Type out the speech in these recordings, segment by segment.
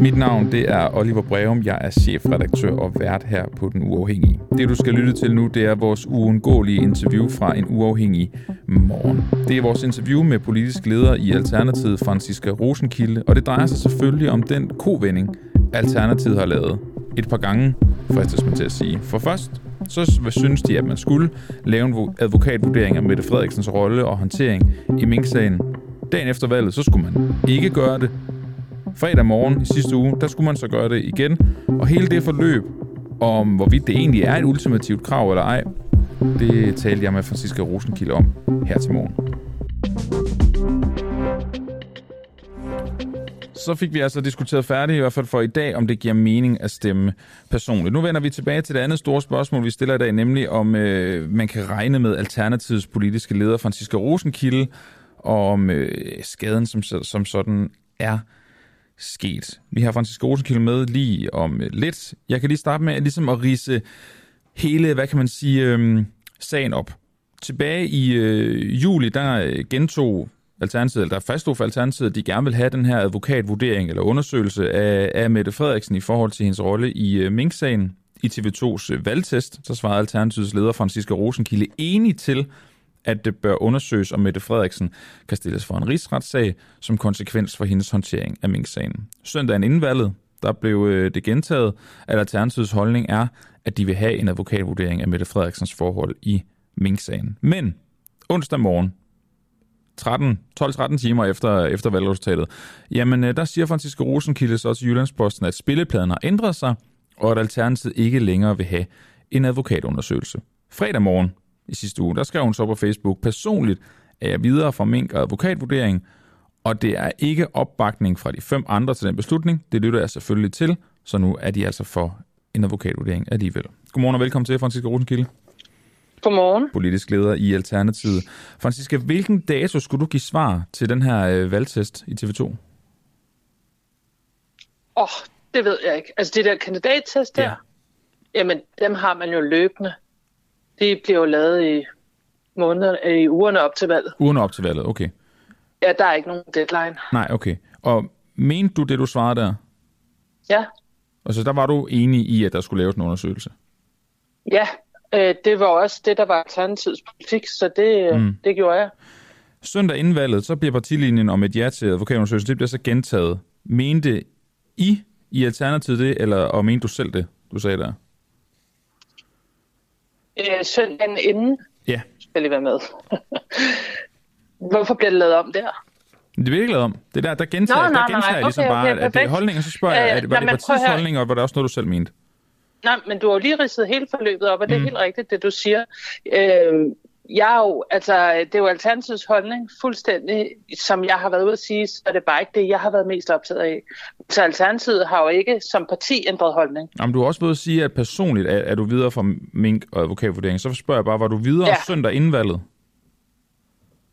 Mit navn det er Oliver Breum. Jeg er chefredaktør og vært her på Den Uafhængige. Det du skal lytte til nu, det er vores uundgåelige interview fra en uafhængig morgen. Det er vores interview med politisk leder i Alternativet, Franziska Rosenkilde, og det drejer sig selvfølgelig om den kovending, Alternativet har lavet. Et par gange, fristes man til at sige. For først, så synes de, at man skulle lave en advokatvurdering af Mette Frederiksens rolle og håndtering i Mink-sagen. Dagen efter valget, så skulle man ikke gøre det, Fredag morgen i sidste uge, der skulle man så gøre det igen. Og hele det forløb om, hvorvidt det egentlig er et ultimativt krav eller ej, det talte jeg med Francisca Rosenkilde om her til morgen. Så fik vi altså diskuteret færdigt, i hvert fald for i dag, om det giver mening at stemme personligt. Nu vender vi tilbage til det andet store spørgsmål, vi stiller i dag, nemlig om øh, man kan regne med Alternativets politiske leder, Francisca Rosenkilde, og om øh, skaden som, som sådan er sket. Vi har Francis Rosenkilde med lige om øh, lidt. Jeg kan lige starte med ligesom at rise hele, hvad kan man sige, øh, sagen op. Tilbage i øh, juli, der øh, gentog Alternativet, eller der faststod for Alternativet, at de gerne vil have den her advokatvurdering eller undersøgelse af, af Mette Frederiksen i forhold til hendes rolle i øh, Mink-sagen. I TV2's øh, valgtest, så svarede Alternativets leder Franziska Rosenkilde enig til, at det bør undersøges, om Mette Frederiksen kan stilles for en rigsretssag som konsekvens for hendes håndtering af Mink-sagen. Søndagen inden valget, der blev øh, det gentaget, at Alternativets holdning er, at de vil have en advokatvurdering af Mette Frederiksens forhold i Mink-sagen. Men onsdag morgen, 12-13 timer efter, efter valgresultatet, jamen øh, der siger Franciske Rosenkilde så til Jyllandsposten, at spillepladen har ændret sig, og at Alternativet ikke længere vil have en advokatundersøgelse. Fredag morgen, i sidste uge, der skrev hun så på Facebook, personligt er jeg videre fra mink og advokatvurdering, og det er ikke opbakning fra de fem andre til den beslutning. Det lytter jeg selvfølgelig til, så nu er de altså for en advokatvurdering alligevel. Godmorgen og velkommen til, Franziska Rosenkilde. Godmorgen. Politisk leder i Alternativet. Franziska, hvilken dato skulle du give svar til den her øh, valgtest i TV2? Åh, oh, det ved jeg ikke. Altså det der kandidattest der, ja. jamen dem har man jo løbende. Det bliver jo lavet i måneder, i ugerne op til valget. Ugerne op til valget, okay. Ja, der er ikke nogen deadline. Nej, okay. Og mente du det, du svarede der? Ja. Og så der var du enig i, at der skulle laves en undersøgelse? Ja, øh, det var også det, der var Alternativets politik, så det, øh, mm. det gjorde jeg. Søndag inden valget, så bliver partilinjen om et ja til advokatundersøgelsen, det bliver så gentaget. Mente I i Alternativet det, eller og mente du selv det, du sagde der? Øh, søndagen inden. Ja. Skal lige være med. Hvorfor bliver det lavet om der? Det bliver ikke lavet om. Det der, der gentager, Nå, nej, der gentager nej, ligesom okay, okay, bare, at det er holdning, og så spørger jeg, at, var det partiets holdning, og var det også noget, du selv mente? Nej, men du har jo lige ridset hele forløbet op, og det er mm. helt rigtigt, det du siger. Øh, jeg er jo, altså, det er jo Alternativets holdning fuldstændig, som jeg har været ude at sige, så er det bare ikke det, jeg har været mest optaget af. Så Alternativet har jo ikke som parti ændret holdning. Jamen, du har også ved at sige, at personligt er, er du videre fra Mink og advokatvurdering. Så spørger jeg bare, var du videre ja. søndag inden valget?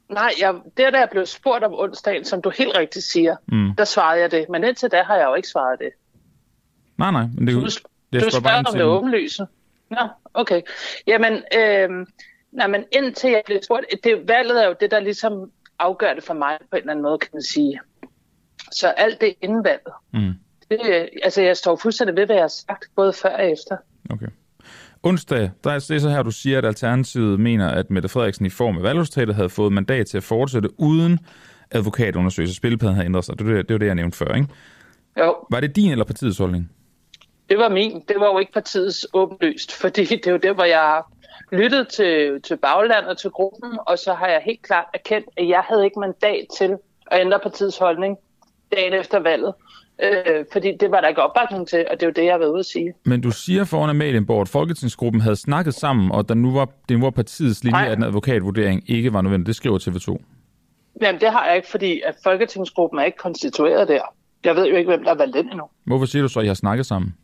Nej, jeg, det der blev spurgt om onsdagen, som du helt rigtigt siger, mm. der svarede jeg det. Men indtil da har jeg jo ikke svaret det. Nej, nej. Men det, du, det du spørger om det åbenlyse. Nå, okay. Jamen, øh, Nej, men indtil jeg blev spurgt, det, valget er jo det, der ligesom afgør det for mig på en eller anden måde, kan man sige. Så alt det inden valget. Mm. Det, altså, jeg står fuldstændig ved, hvad jeg har sagt, både før og efter. Okay. Onsdag, der er det så her, du siger, at Alternativet mener, at Mette Frederiksen i form af valgresultatet havde fået mandat til at fortsætte uden advokatundersøgelse. Spilpladen havde ændret sig. Det var det, var det jeg nævnte før, ikke? Jo. Var det din eller partiets holdning? Det var min. Det var jo ikke partiets åbenlyst, fordi det er jo det, hvor jeg lyttet til, til baglandet og til gruppen, og så har jeg helt klart erkendt, at jeg havde ikke mandat til at ændre partiets holdning dagen efter valget. Øh, fordi det var der ikke opbakning til, og det er jo det, jeg har været ude at sige. Men du siger foran Amalienborg, at Folketingsgruppen havde snakket sammen, og der nu var, det var partiets linje, Nej. at en advokatvurdering ikke var nødvendig. Det skriver TV2. Jamen, det har jeg ikke, fordi at Folketingsgruppen er ikke konstitueret der. Jeg ved jo ikke, hvem der er valgt ind endnu. Hvorfor siger du så, at I har snakket sammen?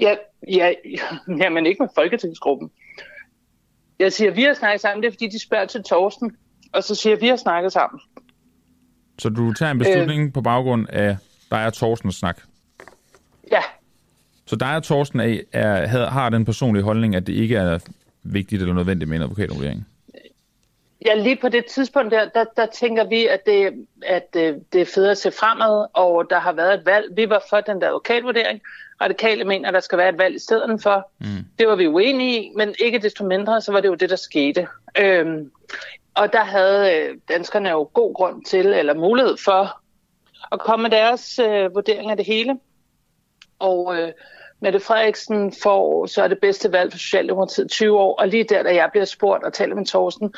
Ja, ja, jamen ikke med Folketingsgruppen. Jeg siger, vi har snakket sammen, det er fordi, de spørger til Torsten, og så siger vi har snakket sammen. Så du tager en beslutning øh, på baggrund af dig og Torstens snak? Ja. Så dig og Torsten er, er, har den personlige holdning, at det ikke er vigtigt eller nødvendigt med en advokatvurdering? Ja, lige på det tidspunkt der, der, der tænker vi, at, det, at øh, det er fedt at se fremad, og der har været et valg. Vi var for den der advokatvurdering. Radikale mener, at der skal være et valg i stedet for. Mm. Det var vi uenige i, men ikke desto mindre, så var det jo det, der skete. Øhm, og der havde øh, danskerne jo god grund til, eller mulighed for, at komme med deres øh, vurdering af det hele. Og øh, Mette Frederiksen får så er det bedste valg for Socialdemokratiet 20 år, og lige der, da jeg bliver spurgt og taler med Thorsten,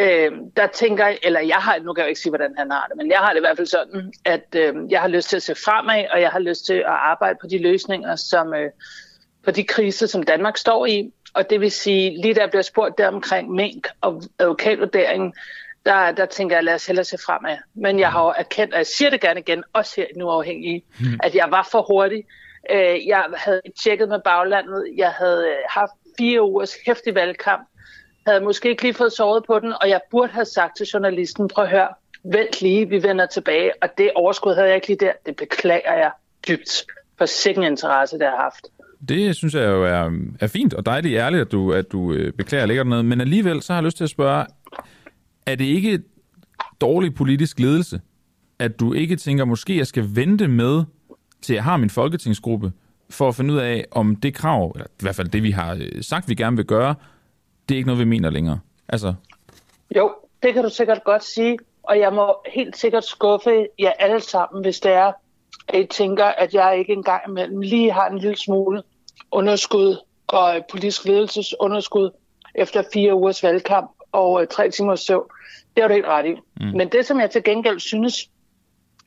øh, der tænker jeg, eller jeg har, nu kan jeg ikke sige, hvordan han har det, men jeg har det i hvert fald sådan, at øh, jeg har lyst til at se fremad, og jeg har lyst til at arbejde på de løsninger, som øh, på de kriser, som Danmark står i. Og det vil sige, lige der bliver spurgt der omkring mink og advokatvurderingen, der, der tænker jeg, lad os hellere se fremad. Men jeg har jo erkendt, og jeg siger det gerne igen, også her nu afhængig, mm. at jeg var for hurtig. Øh, jeg havde tjekket med baglandet. Jeg havde øh, haft fire ugers hæftig valgkamp. Havde måske ikke lige fået sovet på den, og jeg burde have sagt til journalisten, prøv at høre, vent lige, vi vender tilbage. Og det overskud havde jeg ikke lige der. Det beklager jeg dybt for sikken interesse, det har haft. Det synes jeg jo er, er fint og dejligt ærligt, at du, at du øh, beklager lækkert noget. Men alligevel så har jeg lyst til at spørge, er det ikke dårlig politisk ledelse, at du ikke tænker, måske jeg skal vente med, til jeg har min folketingsgruppe, for at finde ud af, om det krav, eller i hvert fald det, vi har øh, sagt, vi gerne vil gøre, det er ikke noget, vi mener længere. Altså... Jo, det kan du sikkert godt sige, og jeg må helt sikkert skuffe jer alle sammen, hvis det er, at I tænker, at jeg ikke engang imellem lige har en lille smule underskud og politisk ledelsesunderskud efter fire ugers valgkamp og øh, tre timers søvn. Det har du helt ret i. Mm. Men det, som jeg til gengæld synes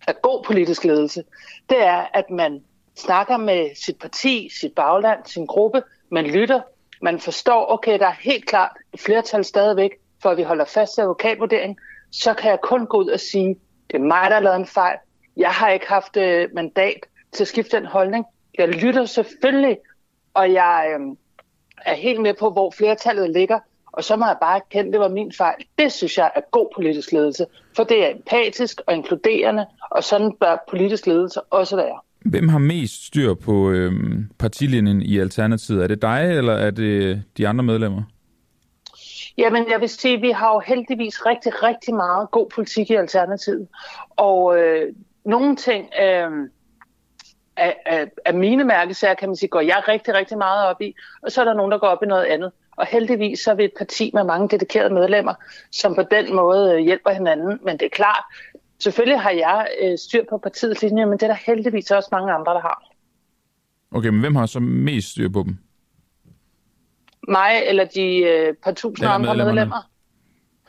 er god politisk ledelse, det er, at man snakker med sit parti, sit bagland, sin gruppe, man lytter, man forstår, okay, der er helt klart et flertal stadigvæk, for at vi holder fast i advokatvurdering, så kan jeg kun gå ud og sige, det er mig, der har lavet en fejl. Jeg har ikke haft øh, mandat til at skifte den holdning. Jeg lytter selvfølgelig, og jeg øh, er helt med på, hvor flertallet ligger, og så må jeg bare erkende, at det var min fejl. Det synes jeg er god politisk ledelse, for det er empatisk og inkluderende, og sådan bør politisk ledelse også være. Hvem har mest styr på øh, partilinjen i Alternativet? Er det dig, eller er det de andre medlemmer? Jamen, jeg vil sige, at vi har jo heldigvis rigtig, rigtig meget god politik i Alternativet. Og øh, nogle ting øh, af, af, af mine mærkesager, kan man sige, går jeg rigtig, rigtig meget op i. Og så er der nogen, der går op i noget andet. Og heldigvis så er vi et parti med mange dedikerede medlemmer, som på den måde øh, hjælper hinanden. Men det er klart, selvfølgelig har jeg øh, styr på partiets linje, men det er der heldigvis også mange andre, der har. Okay, men hvem har så mest styr på dem? Mig eller de øh, par tusind andre medlemmer?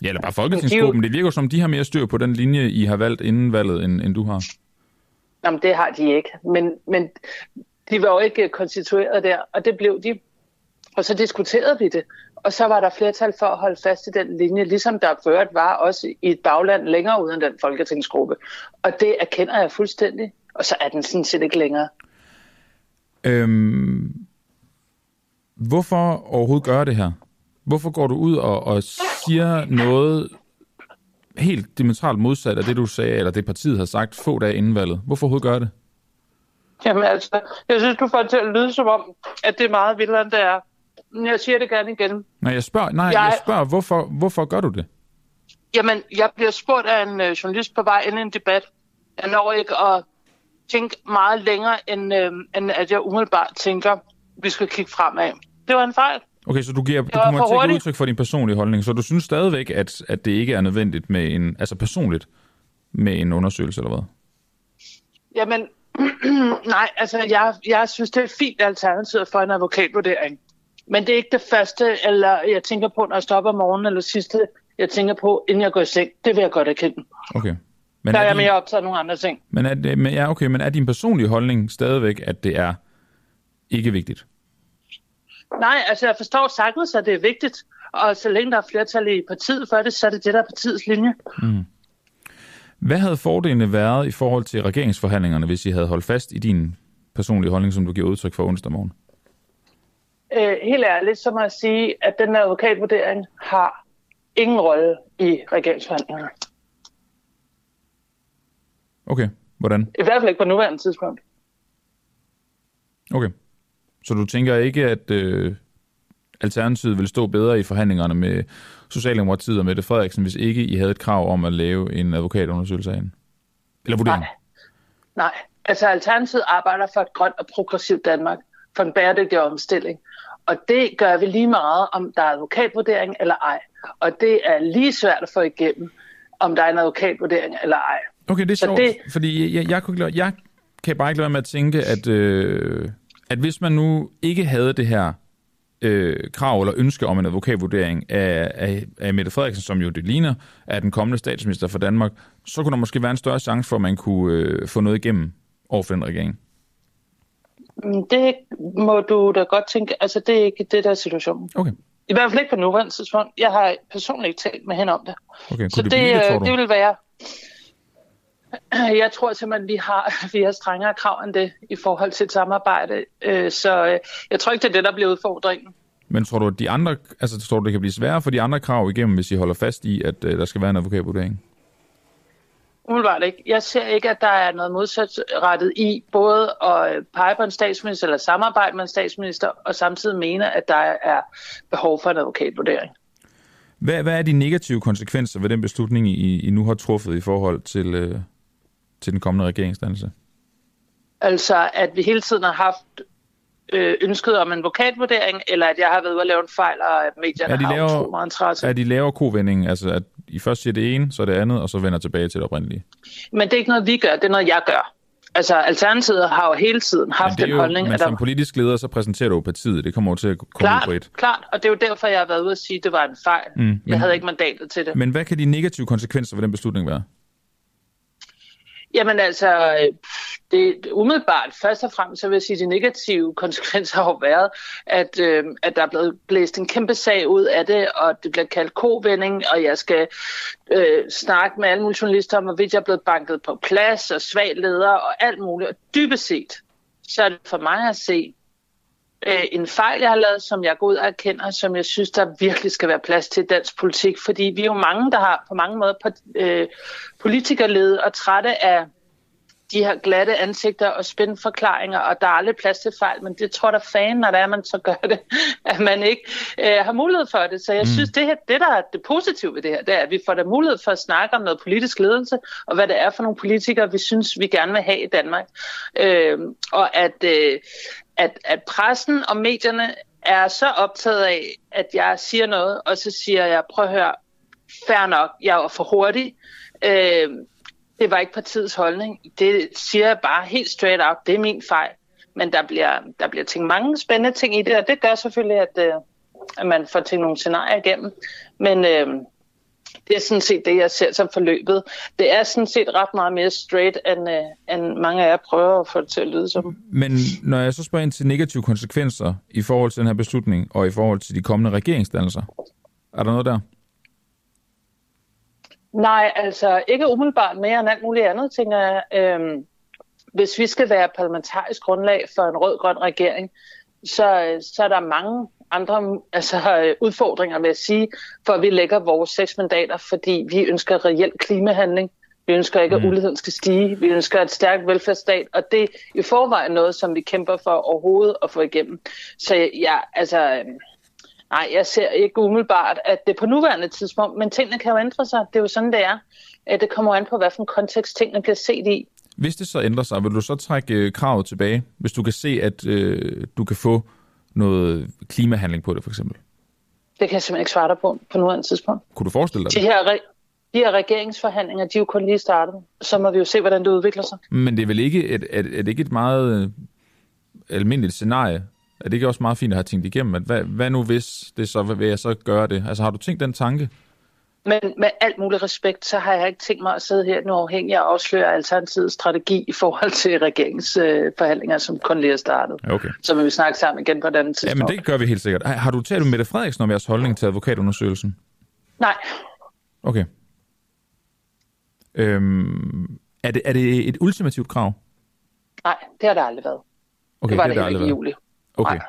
Ja, eller bare Folketingsgruppen. Det virker som, de har mere styr på den linje, I har valgt inden valget, end, end du har. Jamen, det har de ikke. Men, men de var jo ikke konstitueret der, og det blev de. Og så diskuterede vi det, og så var der flertal for at holde fast i den linje, ligesom der ført var også i et bagland længere uden den folketingsgruppe. Og det erkender jeg fuldstændig, og så er den sådan set ikke længere. Øhm, hvorfor overhovedet gøre det her? Hvorfor går du ud og, og siger noget helt diametralt modsat af det, du sagde, eller det partiet har sagt få dage inden valget? Hvorfor overhovedet gøre det? Jamen altså, jeg synes, du får det til at lyde som om, at det er meget vildere, end det er. Jeg siger det gerne igen. Nej, jeg spørger, nej, jeg, jeg spørger hvorfor, hvorfor gør du det? Jamen, jeg bliver spurgt af en øh, journalist på vej ind i en debat. Jeg når ikke at tænke meget længere, end, øh, end at jeg umiddelbart tænker, vi skal kigge fremad. Det var en fejl. Okay, så du, giver, du kommer til at give udtryk for din personlige holdning, så du synes stadigvæk, at, at det ikke er nødvendigt med en, altså personligt, med en undersøgelse, eller hvad? Jamen, nej, altså jeg, jeg synes, det er et fint alternativ for en advokatvurdering. Men det er ikke det første, eller jeg tænker på, når jeg stopper om morgenen, eller sidste, jeg tænker på, inden jeg går i seng. Det vil jeg godt erkende. Okay. Men der er, er jeg mere optaget af nogle andre ting. Men er, det, men, ja, okay, men er din personlige holdning stadigvæk, at det er ikke vigtigt? Nej, altså jeg forstår sagtens, at det er vigtigt. Og så længe der er flertal i partiet for det, så er det det, der er partiets linje. Mm. Hvad havde fordelene været i forhold til regeringsforhandlingerne, hvis I havde holdt fast i din personlige holdning, som du giver udtryk for onsdag morgen? Øh, helt ærligt, så må jeg sige, at den advokatvurdering har ingen rolle i regeringsforhandlingerne. Okay, hvordan? I hvert fald ikke på nuværende tidspunkt. Okay. Så du tænker ikke, at, øh, Alternativet ville stå bedre i forhandlingerne med Socialdemokratiet og Mette Frederiksen, hvis ikke I havde et krav om at lave en advokatundersøgelse af hende? Eller vurdering? Nej. Nej. Altså Alternativet arbejder for et grønt og progressivt Danmark, for en bæredygtig omstilling. Og det gør vi lige meget, om der er advokatvurdering eller ej. Og det er lige svært at få igennem, om der er en advokatvurdering eller ej. Okay, det er sjovt, det... fordi jeg, jeg, jeg, jeg kan bare ikke lade være med at tænke, at, øh, at hvis man nu ikke havde det her øh, krav eller ønske om en advokatvurdering af, af, af Mette Frederiksen, som jo det ligner, er den kommende statsminister for Danmark, så kunne der måske være en større chance for, at man kunne øh, få noget igennem over for den regering. Mm, det må du da godt tænke. Altså, det er ikke det, der er situationen. Okay. I hvert fald ikke på nuværende tidspunkt. Jeg har personligt ikke talt med hende om det. Okay, så det, det, det, det, det vil være... Jeg tror simpelthen, vi har, vi har strengere krav end det i forhold til et samarbejde. Øh, så øh, jeg tror ikke, det er det, der bliver udfordringen. Men tror du, at de andre, altså, tror du, det kan blive sværere for de andre krav igennem, hvis I holder fast i, at der skal være en advokatvurdering? Umiddelbart ikke. Jeg ser ikke, at der er noget modsatrettet i både at pege på en statsminister eller samarbejde med en statsminister, og samtidig mene, at der er behov for en advokatvurdering. Hvad, hvad er de negative konsekvenser ved den beslutning, I, I nu har truffet i forhold til, øh, til den kommende regeringsdannelse? Altså, at vi hele tiden har haft øh, ønsket om en advokatvurdering, eller at jeg har været ude at lave en fejl, og at medierne er de laver, har meget interesse. Er de laver kovending, altså at I først siger det ene, så det andet, og så vender tilbage til det oprindelige? Men det er ikke noget, vi gør, det er noget, jeg gør. Altså, Alternativet har jo hele tiden haft den jo, holdning. Men at som der... politisk leder, så præsenterer du jo partiet. Det kommer jo til at komme klart, et. Klart, og det er jo derfor, jeg har været ude at sige, at det var en fejl. Mm, men, jeg havde ikke mandatet til det. Men hvad kan de negative konsekvenser ved den beslutning være? Jamen altså, øh, det, umiddelbart, først og fremmest, så vil jeg sige, at de negative konsekvenser har jo været, at, øh, at der er blevet blæst en kæmpe sag ud af det, og det bliver kaldt kovending, og jeg skal øh, snakke med alle mulige journalister om, hvorvidt jeg er blevet banket på plads, og svag leder, og alt muligt. Og dybest set, så er det for mig at se øh, en fejl, jeg har lavet, som jeg går ud og erkender, som jeg synes, der virkelig skal være plads til dansk politik. Fordi vi er jo mange, der har på mange måder øh, politikerlede og trætte af de her glatte ansigter og spændforklaringer, og der er aldrig plads til fejl, men det tror der fan, når det er, man så gør det, at man ikke øh, har mulighed for det. Så jeg mm. synes, det, her, det der er det positive ved det her, det er, at vi får der mulighed for at snakke om noget politisk ledelse, og hvad det er for nogle politikere, vi synes, vi gerne vil have i Danmark. Øh, og at, øh, at, at pressen og medierne er så optaget af, at jeg siger noget, og så siger jeg, prøv at høre, fair nok, jeg var for hurtig. Øh, det var ikke partiets holdning. Det siger jeg bare helt straight out. Det er min fejl. Men der bliver, der bliver tænkt mange spændende ting i det, og det gør selvfølgelig, at, øh, at man får tænkt nogle scenarier igennem. Men øh, det er sådan set det, jeg ser som forløbet. Det er sådan set ret meget mere straight, end, øh, end mange af jer prøver at få det til at lyde som. Men når jeg så spørger ind til negative konsekvenser i forhold til den her beslutning, og i forhold til de kommende regeringsdannelser, er der noget der? Nej, altså ikke umiddelbart mere end alt muligt andet, tænker jeg. Øhm, hvis vi skal være parlamentarisk grundlag for en rød-grøn regering, så, så er der mange andre altså, udfordringer, vil jeg sige, for at vi lægger vores seks mandater, fordi vi ønsker reelt klimahandling. Vi ønsker ikke, at mm. uligheden skal stige. Vi ønsker et stærkt velfærdsstat, og det er i forvejen noget, som vi kæmper for overhovedet at få igennem. Så ja, altså, øhm, Nej, jeg ser ikke umiddelbart, at det på nuværende tidspunkt, men tingene kan jo ændre sig. Det er jo sådan, det er. Det kommer an på, hvad for en kontekst tingene bliver set i. Hvis det så ændrer sig, vil du så trække øh, kravet tilbage, hvis du kan se, at øh, du kan få noget klimahandling på det, for eksempel? Det kan jeg simpelthen ikke svare dig på på nuværende tidspunkt. Kunne du forestille dig det? De her, de her regeringsforhandlinger, de er jo kun lige startet. Så må vi jo se, hvordan det udvikler sig. Men det er vel ikke et, et, et, ikke et meget øh, almindeligt scenarie, er det ikke også meget fint at have tænkt igennem, at hvad, hvad nu hvis det så, vil jeg så gøre det? Altså har du tænkt den tanke? Men med alt mulig respekt, så har jeg ikke tænkt mig at sidde her nu afhængig og afsløre Alternativets strategi i forhold til regeringsforhandlinger, øh, som kun lige er startet. Okay. Så vil vi snakke sammen igen på den tidspunkt. Ja, men det gør vi helt sikkert. Har du talt med Mette Frederiksen om jeres holdning til advokatundersøgelsen? Nej. Okay. Øhm, er, det, er det et ultimativt krav? Nej, det har der aldrig været. Okay, det var det, det, det aldrig i juli. Okay. Nej.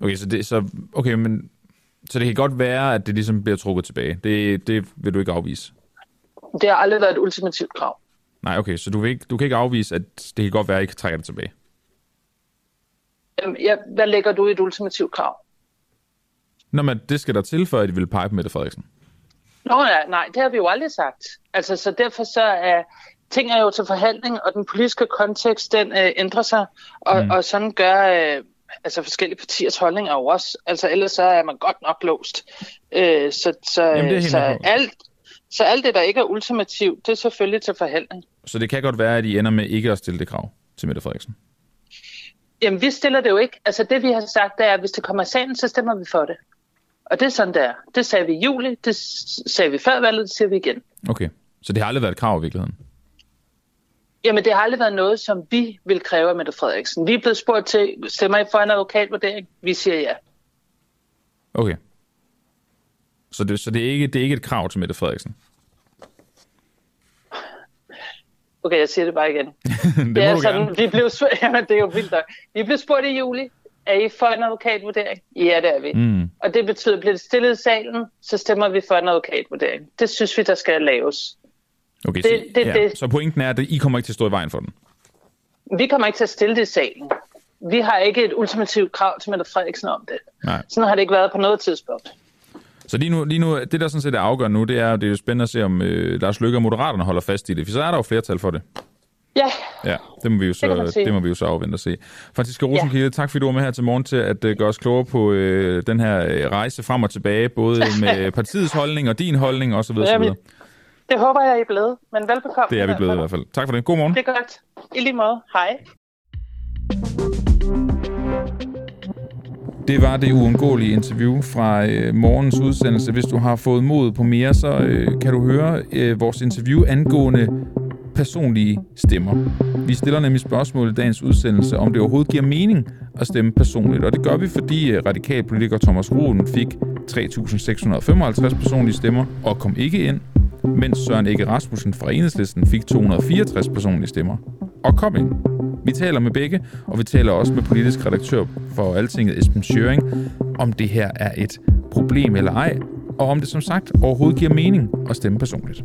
Okay, så det, så, okay, men, så det kan godt være, at det ligesom bliver trukket tilbage. Det, det vil du ikke afvise? Det har aldrig været et ultimativt krav. Nej, okay, så du, vil ikke, du kan ikke afvise, at det kan godt være, at I ikke trækker det tilbage? Øhm, ja, hvad lægger du i et ultimativt krav? Nå, men det skal der til, før de vil pege på Mette Frederiksen. Nå ja, nej, det har vi jo aldrig sagt. Altså, så derfor så er ting er jo til forhandling, og den politiske kontekst, den øh, ændrer sig, og, mm. og sådan gør øh, altså forskellige partiers holdninger jo også. Altså, ellers så er man godt nok låst. Øh, så så, Jamen, så alt, så alt det, der ikke er ultimativt, det er selvfølgelig til forhandling. Så det kan godt være, at I ender med ikke at stille det krav til Mette Frederiksen? Jamen, vi stiller det jo ikke. Altså, det vi har sagt, det er, at hvis det kommer i sagen, så stemmer vi for det. Og det er sådan, det er. Det sagde vi i juli, det sagde vi før valget, det siger vi igen. Okay, så det har aldrig været et krav i virkeligheden? Jamen, det har aldrig været noget, som vi vil kræve af Mette Frederiksen. Vi er blevet spurgt til, stemmer I for en advokatvurdering? Vi siger ja. Okay. Så det, så det, er, ikke, det er ikke et krav til Mette Frederiksen? Okay, jeg siger det bare igen. det, det er sådan, vi blev, jamen, det er jo vildt. Vi blev spurgt i juli, er I for en advokatvurdering? Ja, det er vi. Mm. Og det betyder, at bliver det stillet i salen, så stemmer vi for en advokatvurdering. Det synes vi, der skal laves. Okay, det, så, det, ja. det. så pointen er, at I kommer ikke til at stå i vejen for den? Vi kommer ikke til at stille det i salen. Vi har ikke et ultimativt krav til Mette Frederiksen om det. Nej. Sådan har det ikke været på noget tidspunkt. Så lige nu, lige nu, det der sådan set er afgørende nu, det er, det er jo spændende at se, om øh, Lars Løkke og Moderaterne holder fast i det, for så er der jo flertal for det. Ja. Ja, det må vi jo så, det, det må vi jo så afvente og se. Franziska Rosenkilde, ja. tak fordi du var med her til morgen til at uh, gøre os klogere på uh, den her uh, rejse frem og tilbage, både med partiets holdning og din holdning osv. Ja, det håber jeg, I er blevet, men velbekomme. Det er vi blevet i hvert fald. Tak for det. God morgen. Det er godt. I lige måde. Hej. Det var det uundgåelige interview fra øh, morgens udsendelse. Hvis du har fået mod på mere, så øh, kan du høre øh, vores interview angående personlige stemmer. Vi stiller nemlig spørgsmål i dagens udsendelse, om det overhovedet giver mening at stemme personligt. Og det gør vi, fordi øh, radikalpolitiker Thomas Roden fik 3.655 personlige stemmer og kom ikke ind, mens Søren Ikke Rasmussen fra Enhedslisten fik 264 personlige stemmer og kom ind. Vi taler med begge, og vi taler også med politisk redaktør for Altinget, Esben Schøring, om det her er et problem eller ej, og om det som sagt overhovedet giver mening at stemme personligt.